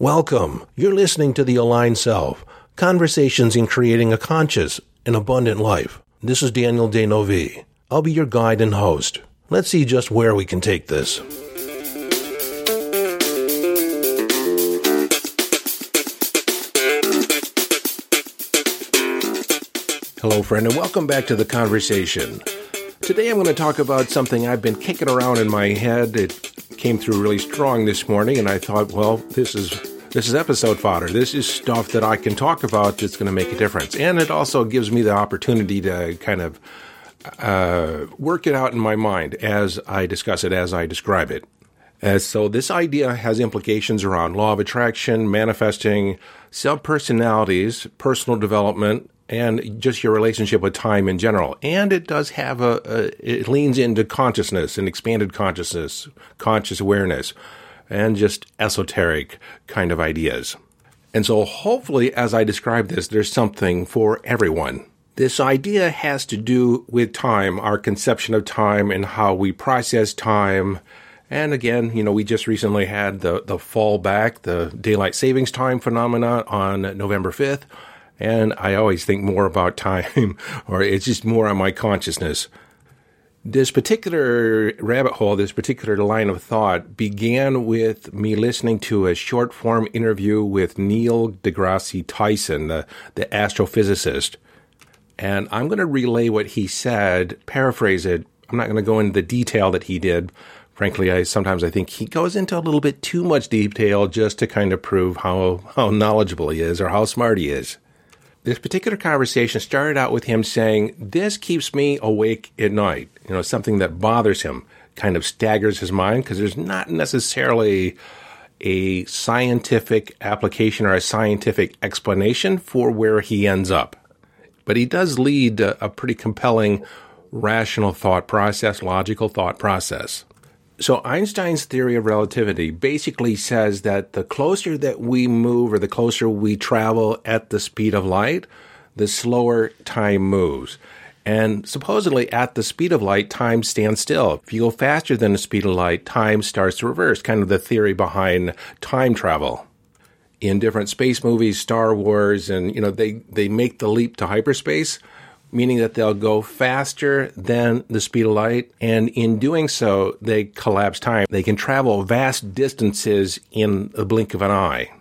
Welcome. You're listening to The Aligned Self Conversations in Creating a Conscious and Abundant Life. This is Daniel D'Neuville. I'll be your guide and host. Let's see just where we can take this. Hello, friend, and welcome back to the conversation. Today I'm going to talk about something I've been kicking around in my head. It came through really strong this morning, and I thought, well, this is this is episode fodder. This is stuff that I can talk about that's going to make a difference, and it also gives me the opportunity to kind of uh, work it out in my mind as I discuss it, as I describe it. So this idea has implications around law of attraction, manifesting, self personalities, personal development, and just your relationship with time in general. And it does have a, a, it leans into consciousness and expanded consciousness, conscious awareness, and just esoteric kind of ideas. And so hopefully, as I describe this, there's something for everyone. This idea has to do with time, our conception of time and how we process time. And again, you know, we just recently had the, the fall back, the daylight savings time phenomena on November 5th. And I always think more about time, or it's just more on my consciousness. This particular rabbit hole, this particular line of thought began with me listening to a short form interview with Neil deGrasse Tyson, the, the astrophysicist. And I'm going to relay what he said, paraphrase it. I'm not going to go into the detail that he did. Frankly, I sometimes I think he goes into a little bit too much detail just to kind of prove how, how knowledgeable he is or how smart he is. This particular conversation started out with him saying, This keeps me awake at night. You know, something that bothers him, kind of staggers his mind because there's not necessarily a scientific application or a scientific explanation for where he ends up. But he does lead a, a pretty compelling rational thought process, logical thought process. So Einstein's theory of relativity basically says that the closer that we move or the closer we travel at the speed of light, the slower time moves. And supposedly at the speed of light, time stands still. If you go faster than the speed of light, time starts to reverse, kind of the theory behind time travel. In different space movies, Star Wars, and you know, they, they make the leap to hyperspace meaning that they'll go faster than the speed of light. And in doing so, they collapse time. They can travel vast distances in the blink of an eye.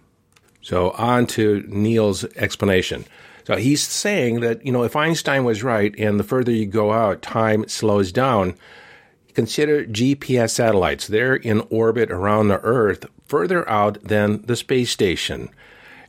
So on to Neil's explanation. So he's saying that, you know, if Einstein was right and the further you go out, time slows down, consider GPS satellites. They're in orbit around the Earth further out than the space station.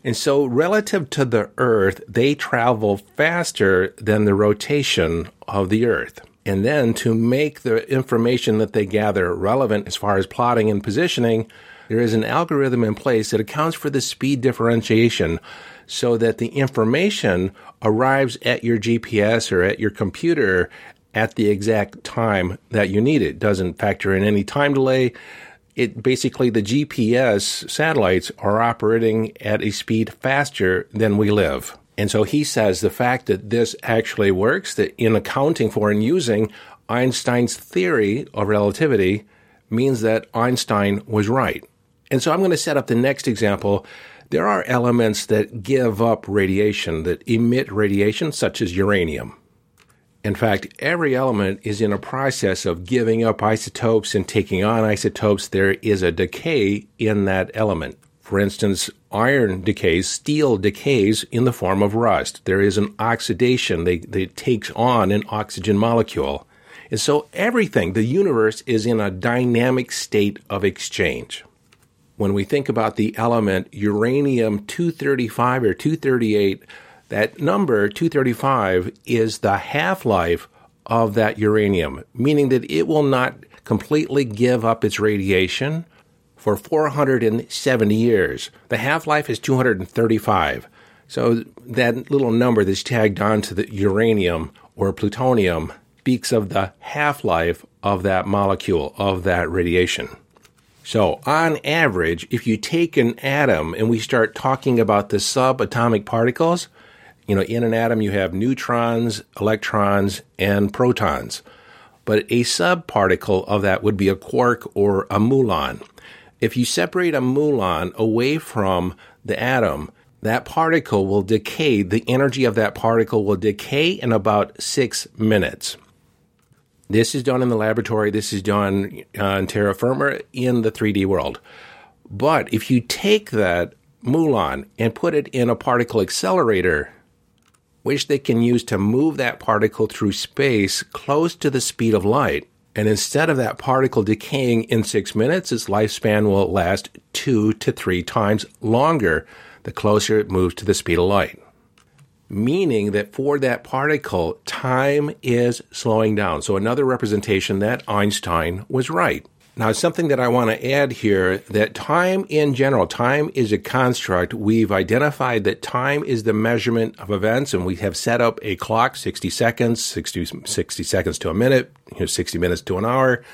And so, relative to the Earth, they travel faster than the rotation of the Earth. And then, to make the information that they gather relevant as far as plotting and positioning, there is an algorithm in place that accounts for the speed differentiation so that the information arrives at your GPS or at your computer at the exact time that you need it. Doesn't factor in any time delay it basically the GPS satellites are operating at a speed faster than we live. And so he says the fact that this actually works, that in accounting for and using Einstein's theory of relativity, means that Einstein was right. And so I'm going to set up the next example. There are elements that give up radiation, that emit radiation, such as uranium. In fact, every element is in a process of giving up isotopes and taking on isotopes. There is a decay in that element. For instance, iron decays, steel decays in the form of rust. There is an oxidation that takes on an oxygen molecule. And so everything, the universe, is in a dynamic state of exchange. When we think about the element uranium 235 or 238, that number, 235, is the half life of that uranium, meaning that it will not completely give up its radiation for 470 years. The half life is 235. So that little number that's tagged onto the uranium or plutonium speaks of the half life of that molecule, of that radiation. So, on average, if you take an atom and we start talking about the subatomic particles, you know, in an atom you have neutrons, electrons, and protons. But a subparticle of that would be a quark or a muon. If you separate a muon away from the atom, that particle will decay, the energy of that particle will decay in about six minutes. This is done in the laboratory, this is done on in terra firma in the 3D world. But if you take that muon and put it in a particle accelerator, which they can use to move that particle through space close to the speed of light, and instead of that particle decaying in six minutes, its lifespan will last two to three times longer the closer it moves to the speed of light. Meaning that for that particle, time is slowing down. So, another representation that Einstein was right. Now, something that I want to add here that time in general, time is a construct. We've identified that time is the measurement of events, and we have set up a clock 60 seconds, 60, 60 seconds to a minute, you know, 60 minutes to an hour.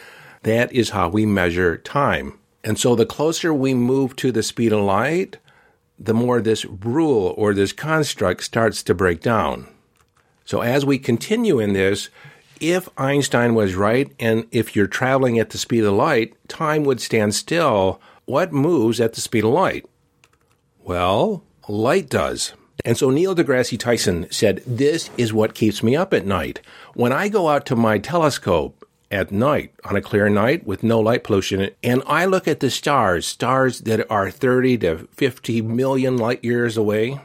That is how we measure time. And so the closer we move to the speed of light, the more this rule or this construct starts to break down. So as we continue in this, if Einstein was right, and if you're traveling at the speed of light, time would stand still. What moves at the speed of light? Well, light does. And so Neil deGrasse Tyson said, This is what keeps me up at night. When I go out to my telescope at night, on a clear night with no light pollution, and I look at the stars, stars that are 30 to 50 million light years away,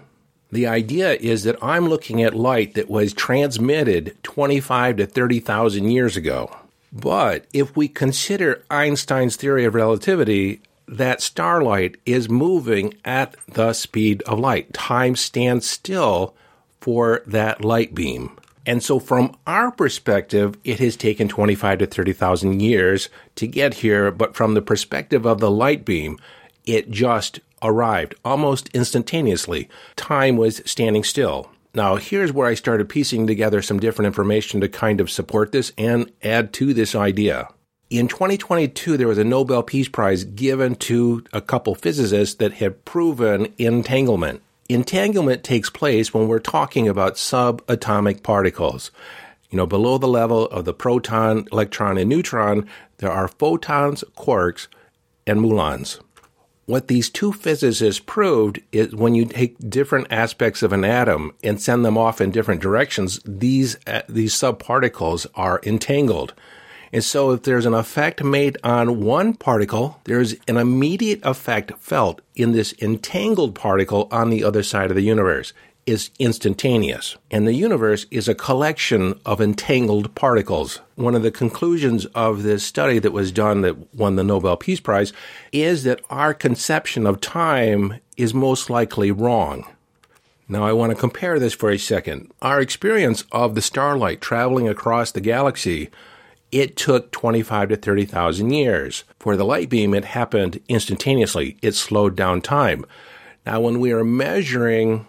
the idea is that I'm looking at light that was transmitted 25 to 30,000 years ago. But if we consider Einstein's theory of relativity, that starlight is moving at the speed of light. Time stands still for that light beam. And so, from our perspective, it has taken 25 to 30,000 years to get here, but from the perspective of the light beam, it just arrived almost instantaneously. Time was standing still. Now, here's where I started piecing together some different information to kind of support this and add to this idea. In 2022, there was a Nobel Peace Prize given to a couple physicists that had proven entanglement. Entanglement takes place when we're talking about subatomic particles. You know, below the level of the proton, electron, and neutron, there are photons, quarks, and muons what these two physicists proved is when you take different aspects of an atom and send them off in different directions, these uh, these subparticles are entangled. And so if there's an effect made on one particle, there's an immediate effect felt in this entangled particle on the other side of the universe is instantaneous, and the universe is a collection of entangled particles. One of the conclusions of this study that was done that won the Nobel Peace Prize is that our conception of time is most likely wrong. Now, I want to compare this for a second. Our experience of the starlight traveling across the galaxy, it took 25 to 30,000 years. For the light beam, it happened instantaneously. It slowed down time. Now, when we are measuring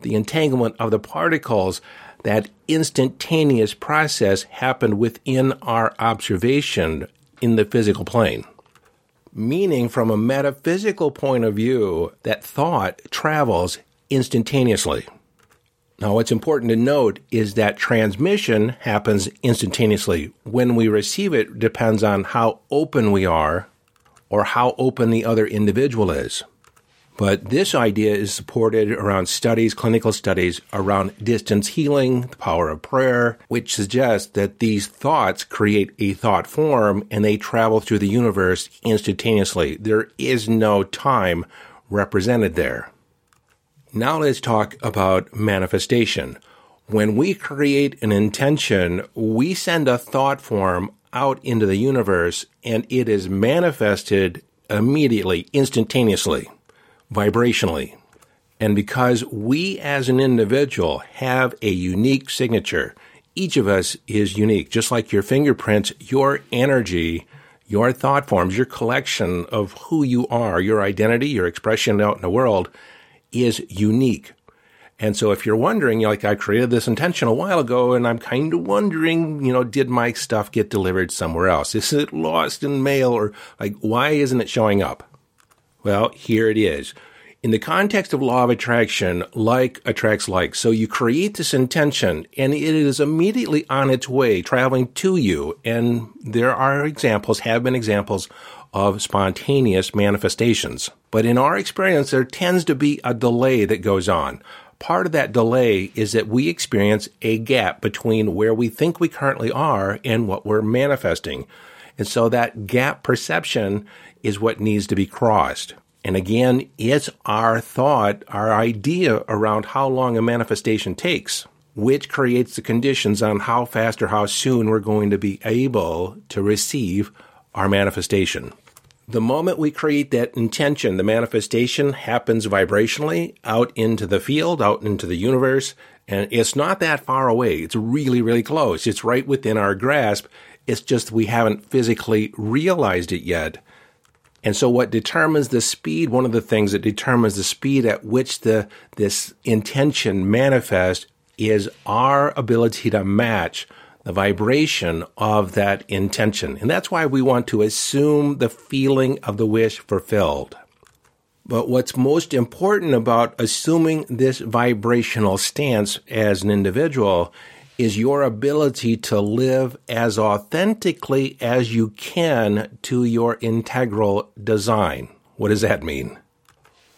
the entanglement of the particles, that instantaneous process happened within our observation in the physical plane. Meaning, from a metaphysical point of view, that thought travels instantaneously. Now, what's important to note is that transmission happens instantaneously. When we receive it depends on how open we are or how open the other individual is. But this idea is supported around studies, clinical studies around distance healing, the power of prayer, which suggests that these thoughts create a thought form and they travel through the universe instantaneously. There is no time represented there. Now let's talk about manifestation. When we create an intention, we send a thought form out into the universe and it is manifested immediately, instantaneously vibrationally. And because we as an individual have a unique signature, each of us is unique. Just like your fingerprints, your energy, your thought forms, your collection of who you are, your identity, your expression out in the world is unique. And so if you're wondering, like I created this intention a while ago and I'm kind of wondering, you know, did my stuff get delivered somewhere else? Is it lost in mail or like why isn't it showing up? Well, here it is. In the context of law of attraction, like attracts like. So you create this intention and it is immediately on its way traveling to you. And there are examples, have been examples of spontaneous manifestations. But in our experience, there tends to be a delay that goes on. Part of that delay is that we experience a gap between where we think we currently are and what we're manifesting. And so that gap perception is what needs to be crossed. And again, it's our thought, our idea around how long a manifestation takes, which creates the conditions on how fast or how soon we're going to be able to receive our manifestation. The moment we create that intention, the manifestation happens vibrationally out into the field, out into the universe, and it's not that far away. It's really, really close. It's right within our grasp. It's just we haven't physically realized it yet. And so what determines the speed, one of the things that determines the speed at which the this intention manifests is our ability to match the vibration of that intention. And that's why we want to assume the feeling of the wish fulfilled. But what's most important about assuming this vibrational stance as an individual is your ability to live as authentically as you can to your integral design. What does that mean?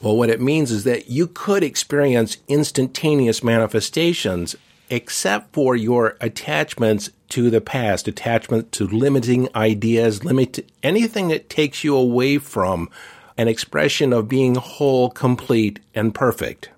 Well, what it means is that you could experience instantaneous manifestations except for your attachments to the past, attachment to limiting ideas, limit anything that takes you away from an expression of being whole, complete, and perfect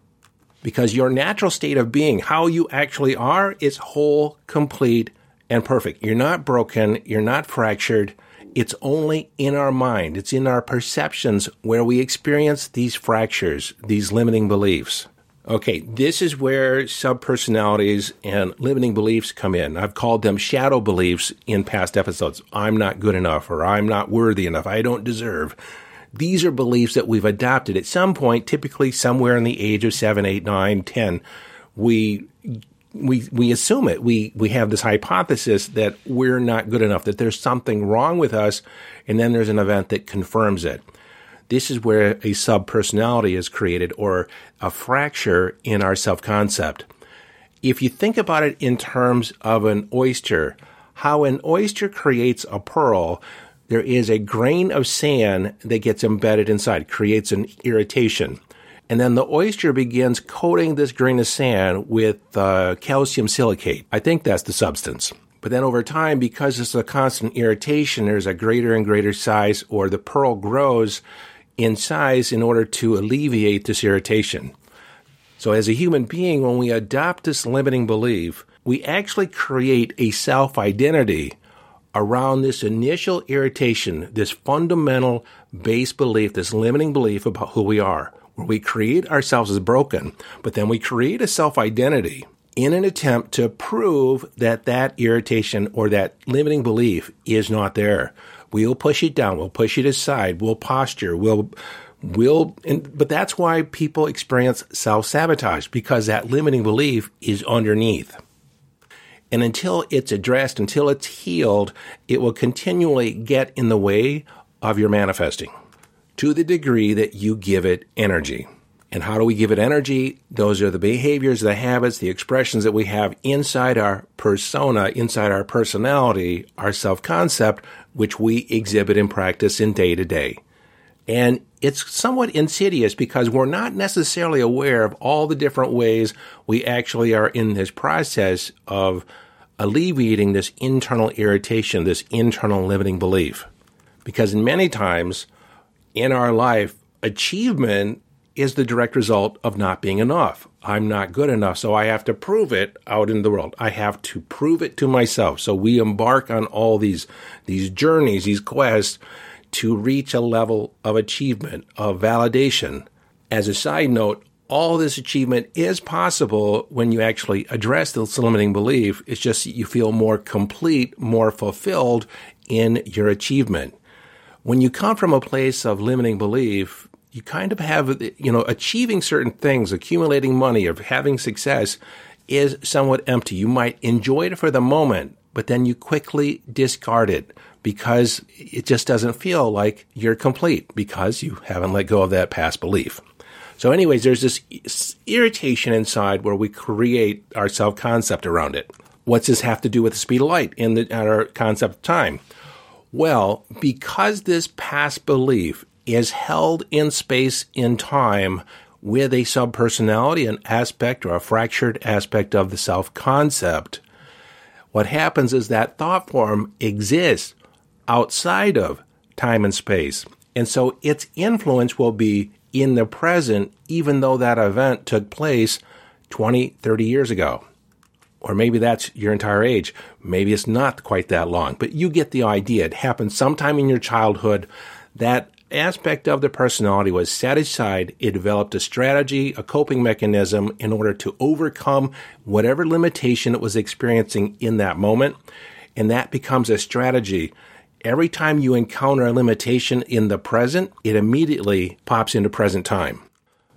because your natural state of being, how you actually are, is whole, complete, and perfect. You're not broken. You're not fractured. It's only in our mind. It's in our perceptions where we experience these fractures, these limiting beliefs. Okay, this is where subpersonalities and limiting beliefs come in. I've called them shadow beliefs in past episodes. I'm not good enough, or I'm not worthy enough, I don't deserve. These are beliefs that we've adopted at some point, typically somewhere in the age of seven, eight, nine, ten. We we we assume it. We we have this hypothesis that we're not good enough, that there's something wrong with us, and then there's an event that confirms it. This is where a subpersonality is created or a fracture in our self-concept. If you think about it in terms of an oyster, how an oyster creates a pearl, there is a grain of sand that gets embedded inside, creates an irritation. And then the oyster begins coating this grain of sand with uh, calcium silicate. I think that's the substance. But then over time, because it's a constant irritation, there's a greater and greater size, or the pearl grows in size in order to alleviate this irritation. So, as a human being, when we adopt this limiting belief, we actually create a self identity around this initial irritation, this fundamental base belief, this limiting belief about who we are, where we create ourselves as broken, but then we create a self identity in an attempt to prove that that irritation or that limiting belief is not there. We'll push it down. We'll push it aside. We'll posture. We'll, we'll, and, but that's why people experience self sabotage because that limiting belief is underneath. And until it's addressed, until it's healed, it will continually get in the way of your manifesting to the degree that you give it energy. And how do we give it energy? Those are the behaviors, the habits, the expressions that we have inside our persona, inside our personality, our self concept, which we exhibit and practice in day to day. And it's somewhat insidious because we're not necessarily aware of all the different ways we actually are in this process of alleviating this internal irritation, this internal limiting belief. Because many times in our life, achievement is the direct result of not being enough. I'm not good enough, so I have to prove it out in the world. I have to prove it to myself. So we embark on all these these journeys, these quests to reach a level of achievement, of validation. As a side note, all this achievement is possible when you actually address this limiting belief. It's just you feel more complete, more fulfilled in your achievement. When you come from a place of limiting belief, you kind of have, you know, achieving certain things, accumulating money, or having success is somewhat empty. You might enjoy it for the moment, but then you quickly discard it because it just doesn't feel like you're complete because you haven't let go of that past belief. So, anyways, there's this irritation inside where we create our self concept around it. What's this have to do with the speed of light in the, our concept of time? Well, because this past belief is held in space in time with a subpersonality, an aspect or a fractured aspect of the self concept, what happens is that thought form exists outside of time and space. And so its influence will be in the present, even though that event took place 20, 30 years ago. Or maybe that's your entire age. Maybe it's not quite that long, but you get the idea. It happened sometime in your childhood. That aspect of the personality was set aside. It developed a strategy, a coping mechanism in order to overcome whatever limitation it was experiencing in that moment. And that becomes a strategy. Every time you encounter a limitation in the present, it immediately pops into present time.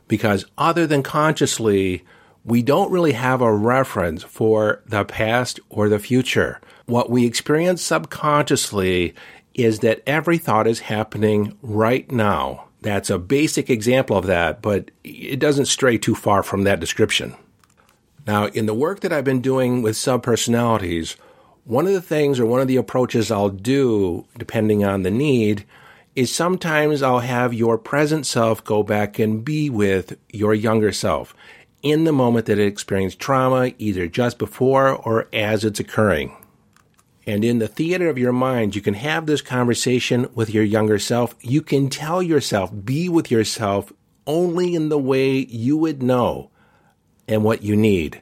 Because other than consciously we don't really have a reference for the past or the future. What we experience subconsciously is that every thought is happening right now. That's a basic example of that, but it doesn't stray too far from that description. Now, in the work that I've been doing with subpersonalities, one of the things or one of the approaches I'll do, depending on the need, is sometimes I'll have your present self go back and be with your younger self in the moment that it experienced trauma, either just before or as it's occurring. And in the theater of your mind, you can have this conversation with your younger self. You can tell yourself, be with yourself only in the way you would know and what you need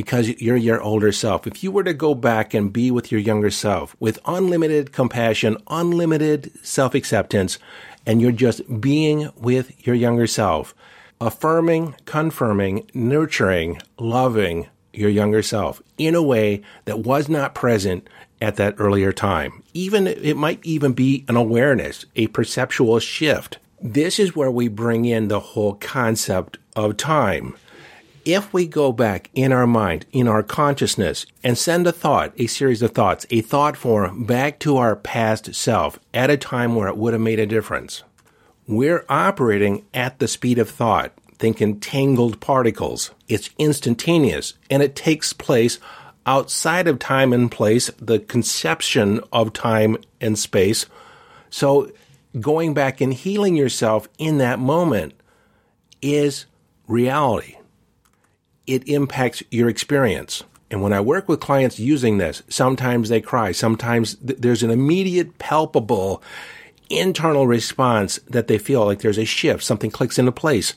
because you're your older self. If you were to go back and be with your younger self with unlimited compassion, unlimited self acceptance, and you're just being with your younger self, affirming, confirming, nurturing, loving your younger self in a way that was not present at that earlier time. Even it might even be an awareness, a perceptual shift. This is where we bring in the whole concept of time. If we go back in our mind, in our consciousness, and send a thought, a series of thoughts, a thought form back to our past self at a time where it would have made a difference, we're operating at the speed of thought. Think entangled particles. It's instantaneous and it takes place outside of time and place, the conception of time and space. So going back and healing yourself in that moment is reality. It impacts your experience. And when I work with clients using this, sometimes they cry. Sometimes th- there's an immediate, palpable internal response that they feel like there's a shift, something clicks into place.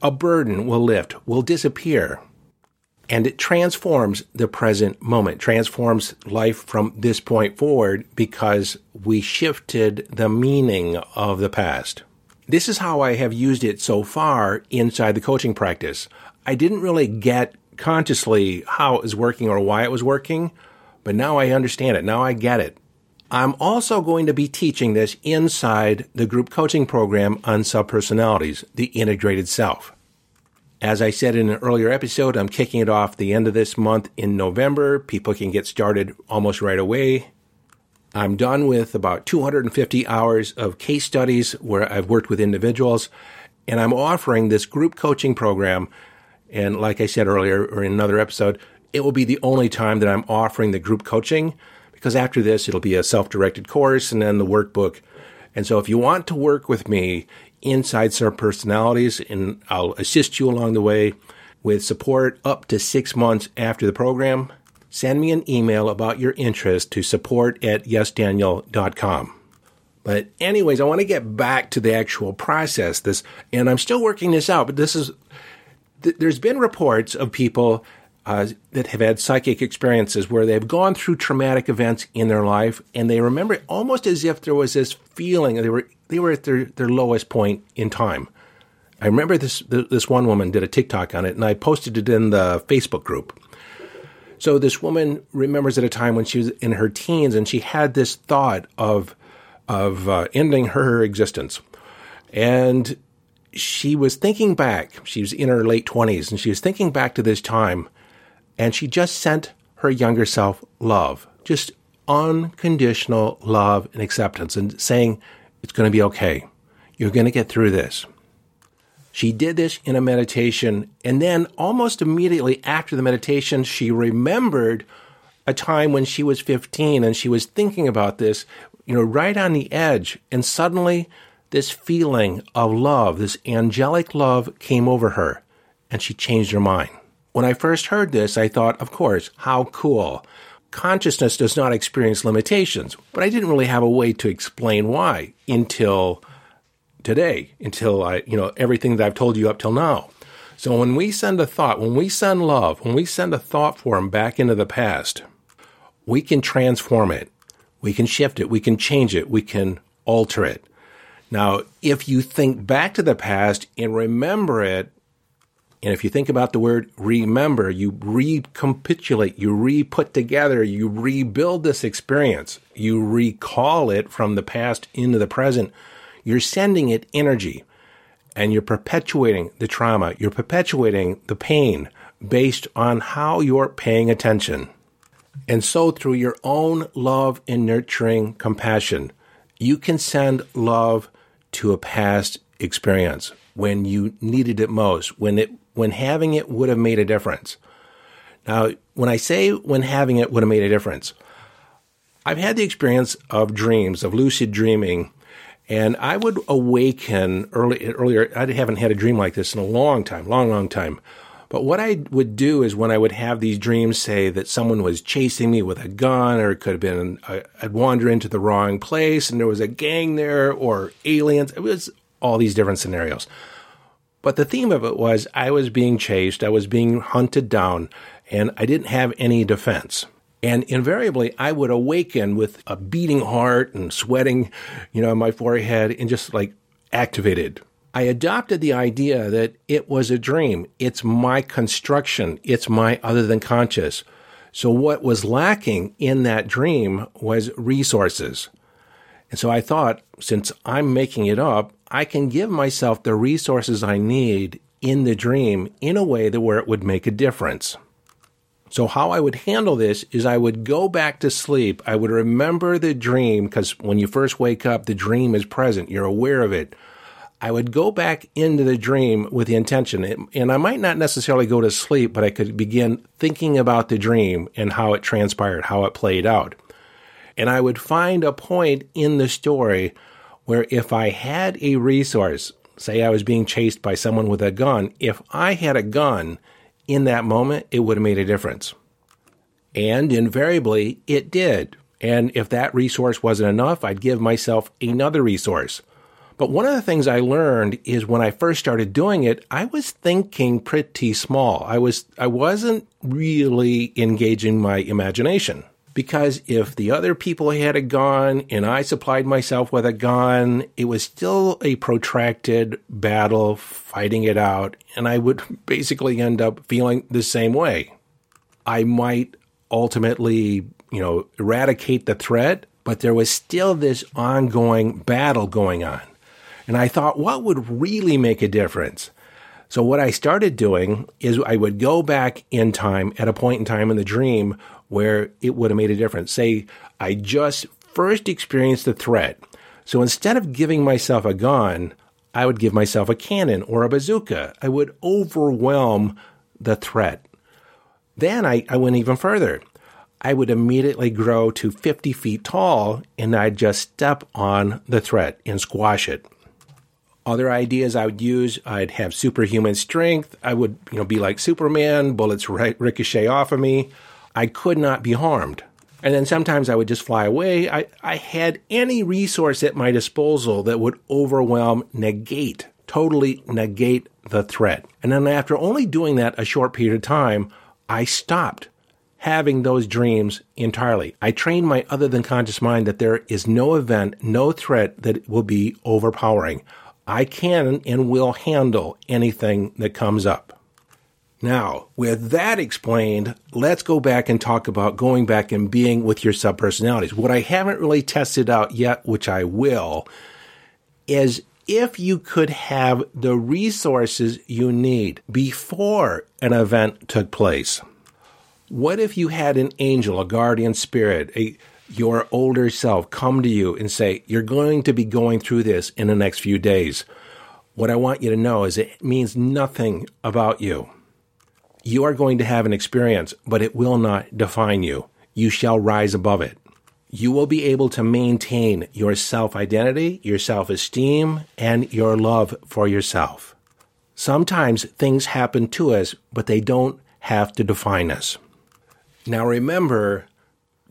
A burden will lift, will disappear. And it transforms the present moment, transforms life from this point forward because we shifted the meaning of the past. This is how I have used it so far inside the coaching practice. I didn't really get consciously how it was working or why it was working, but now I understand it. Now I get it. I'm also going to be teaching this inside the group coaching program on subpersonalities, the integrated self. As I said in an earlier episode, I'm kicking it off the end of this month in November. People can get started almost right away. I'm done with about 250 hours of case studies where I've worked with individuals, and I'm offering this group coaching program. And like I said earlier, or in another episode, it will be the only time that I'm offering the group coaching because after this, it'll be a self directed course and then the workbook. And so if you want to work with me inside subpersonalities, and I'll assist you along the way with support up to six months after the program, send me an email about your interest to support at yesdaniel.com. But anyways, I want to get back to the actual process. This, and I'm still working this out, but this is, th- there's been reports of people uh, that have had psychic experiences where they've gone through traumatic events in their life and they remember it almost as if there was this feeling they were they were at their, their lowest point in time. I remember this this one woman did a TikTok on it and I posted it in the Facebook group. So this woman remembers at a time when she was in her teens and she had this thought of of uh, ending her existence. And she was thinking back. She was in her late 20s and she was thinking back to this time and she just sent her younger self love, just unconditional love and acceptance, and saying, It's going to be okay. You're going to get through this. She did this in a meditation, and then almost immediately after the meditation, she remembered a time when she was 15 and she was thinking about this you know, right on the edge. And suddenly this feeling of love, this angelic love came over her and she changed her mind. When I first heard this, I thought, of course, how cool. Consciousness does not experience limitations, but I didn't really have a way to explain why until today, until I, you know, everything that I've told you up till now. So when we send a thought, when we send love, when we send a thought form back into the past, we can transform it. We can shift it. We can change it. We can alter it. Now, if you think back to the past and remember it, and if you think about the word remember, you recapitulate, you re put together, you rebuild this experience, you recall it from the past into the present, you're sending it energy and you're perpetuating the trauma, you're perpetuating the pain based on how you're paying attention. And so, through your own love and nurturing compassion, you can send love to a past experience when you needed it most, when it when having it would have made a difference. Now, when I say when having it would have made a difference, I've had the experience of dreams, of lucid dreaming, and I would awaken early, earlier. I haven't had a dream like this in a long time, long, long time. But what I would do is when I would have these dreams, say that someone was chasing me with a gun, or it could have been I'd wander into the wrong place and there was a gang there, or aliens. It was all these different scenarios. But the theme of it was I was being chased, I was being hunted down, and I didn't have any defense. And invariably, I would awaken with a beating heart and sweating, you know, on my forehead and just like activated. I adopted the idea that it was a dream. It's my construction. It's my other than conscious. So what was lacking in that dream was resources. And so I thought, since I'm making it up, I can give myself the resources I need in the dream in a way that where it would make a difference. So how I would handle this is I would go back to sleep. I would remember the dream because when you first wake up, the dream is present. You're aware of it. I would go back into the dream with the intention, and I might not necessarily go to sleep, but I could begin thinking about the dream and how it transpired, how it played out. And I would find a point in the story where if I had a resource, say I was being chased by someone with a gun, if I had a gun, in that moment, it would have made a difference. And invariably, it did. And if that resource wasn't enough, I'd give myself another resource. But one of the things I learned is when I first started doing it, I was thinking pretty small. I was I wasn't really engaging my imagination. Because if the other people had a gun and I supplied myself with a gun, it was still a protracted battle, fighting it out, and I would basically end up feeling the same way. I might ultimately, you know, eradicate the threat, but there was still this ongoing battle going on. And I thought, what would really make a difference? So what I started doing is I would go back in time at a point in time in the dream where it would have made a difference. Say, I just first experienced the threat. So instead of giving myself a gun, I would give myself a cannon or a bazooka. I would overwhelm the threat. Then I, I went even further. I would immediately grow to 50 feet tall and I'd just step on the threat and squash it. Other ideas I would use, I'd have superhuman strength. I would, you know, be like Superman, bullets ricochet off of me. I could not be harmed. And then sometimes I would just fly away. I, I had any resource at my disposal that would overwhelm, negate, totally negate the threat. And then after only doing that a short period of time, I stopped having those dreams entirely. I trained my other than conscious mind that there is no event, no threat that will be overpowering. I can and will handle anything that comes up. Now, with that explained, let's go back and talk about going back and being with your subpersonalities. What I haven't really tested out yet, which I will, is if you could have the resources you need before an event took place. What if you had an angel, a guardian spirit, a your older self come to you and say, You're going to be going through this in the next few days. What I want you to know is it means nothing about you. You are going to have an experience, but it will not define you. You shall rise above it. you will be able to maintain your self identity, your self esteem, and your love for yourself. Sometimes things happen to us, but they don't have to define us. Now remember,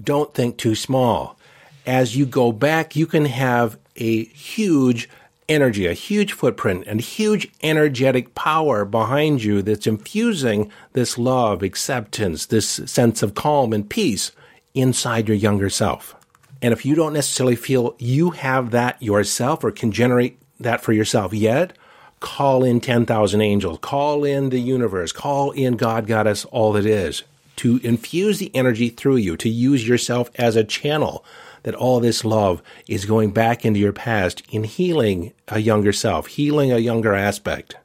don't think too small. As you go back, you can have a huge energy, a huge footprint, and huge energetic power behind you that's infusing this love, acceptance, this sense of calm and peace inside your younger self. And if you don't necessarily feel you have that yourself or can generate that for yourself yet, call in 10,000 angels, call in the universe, call in God, Goddess, all that is to infuse the energy through you, to use yourself as a channel that all this love is going back into your past in healing a younger self, healing a younger aspect.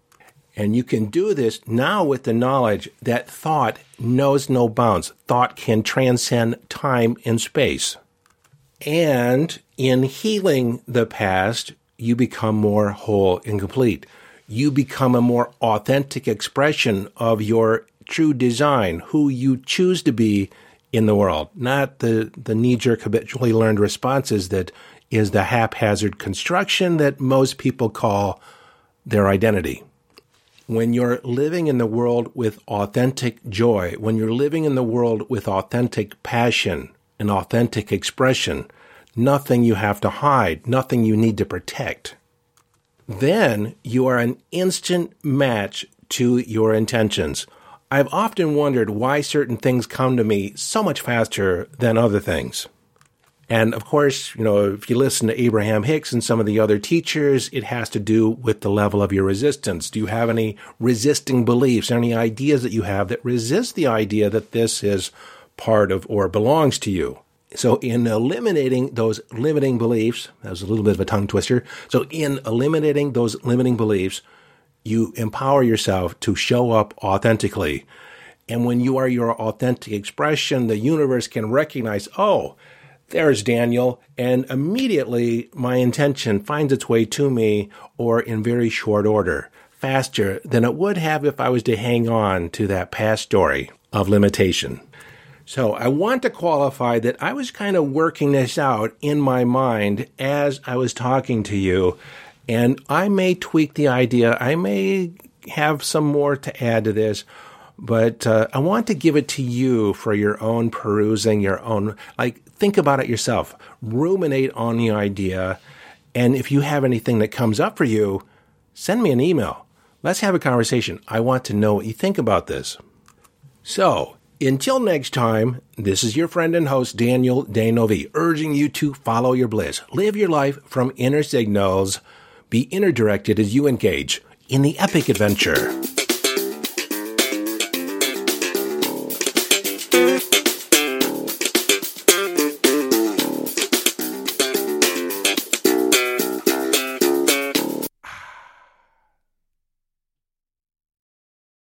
And you can do this now with the knowledge that thought knows no bounds. Thought can transcend time and space. And in healing the past, you become more whole and complete. You become a more authentic expression of your true design, who you choose to be in the world, not the, the knee jerk habitually learned responses that is the haphazard construction that most people call their identity. When you're living in the world with authentic joy, when you're living in the world with authentic passion and authentic expression, nothing you have to hide, nothing you need to protect, then you are an instant match to your intentions. I've often wondered why certain things come to me so much faster than other things. And of course, you know, if you listen to Abraham Hicks and some of the other teachers, it has to do with the level of your resistance. Do you have any resisting beliefs, any ideas that you have that resist the idea that this is part of or belongs to you? So in eliminating those limiting beliefs, that was a little bit of a tongue twister. So in eliminating those limiting beliefs, you empower yourself to show up authentically. And when you are your authentic expression, the universe can recognize, oh, there's Daniel. And immediately my intention finds its way to me or in very short order, faster than it would have if I was to hang on to that past story of limitation. So I want to qualify that I was kind of working this out in my mind as I was talking to you and I may tweak the idea. I may have some more to add to this, but uh, I want to give it to you for your own perusing, your own, like, think about it yourself, ruminate on the idea. And if you have anything that comes up for you, send me an email. Let's have a conversation. I want to know what you think about this. So, until next time, this is your friend and host, Daniel D'Neuville, urging you to follow your bliss. Live your life from inner signals be inner directed as you engage in the epic adventure.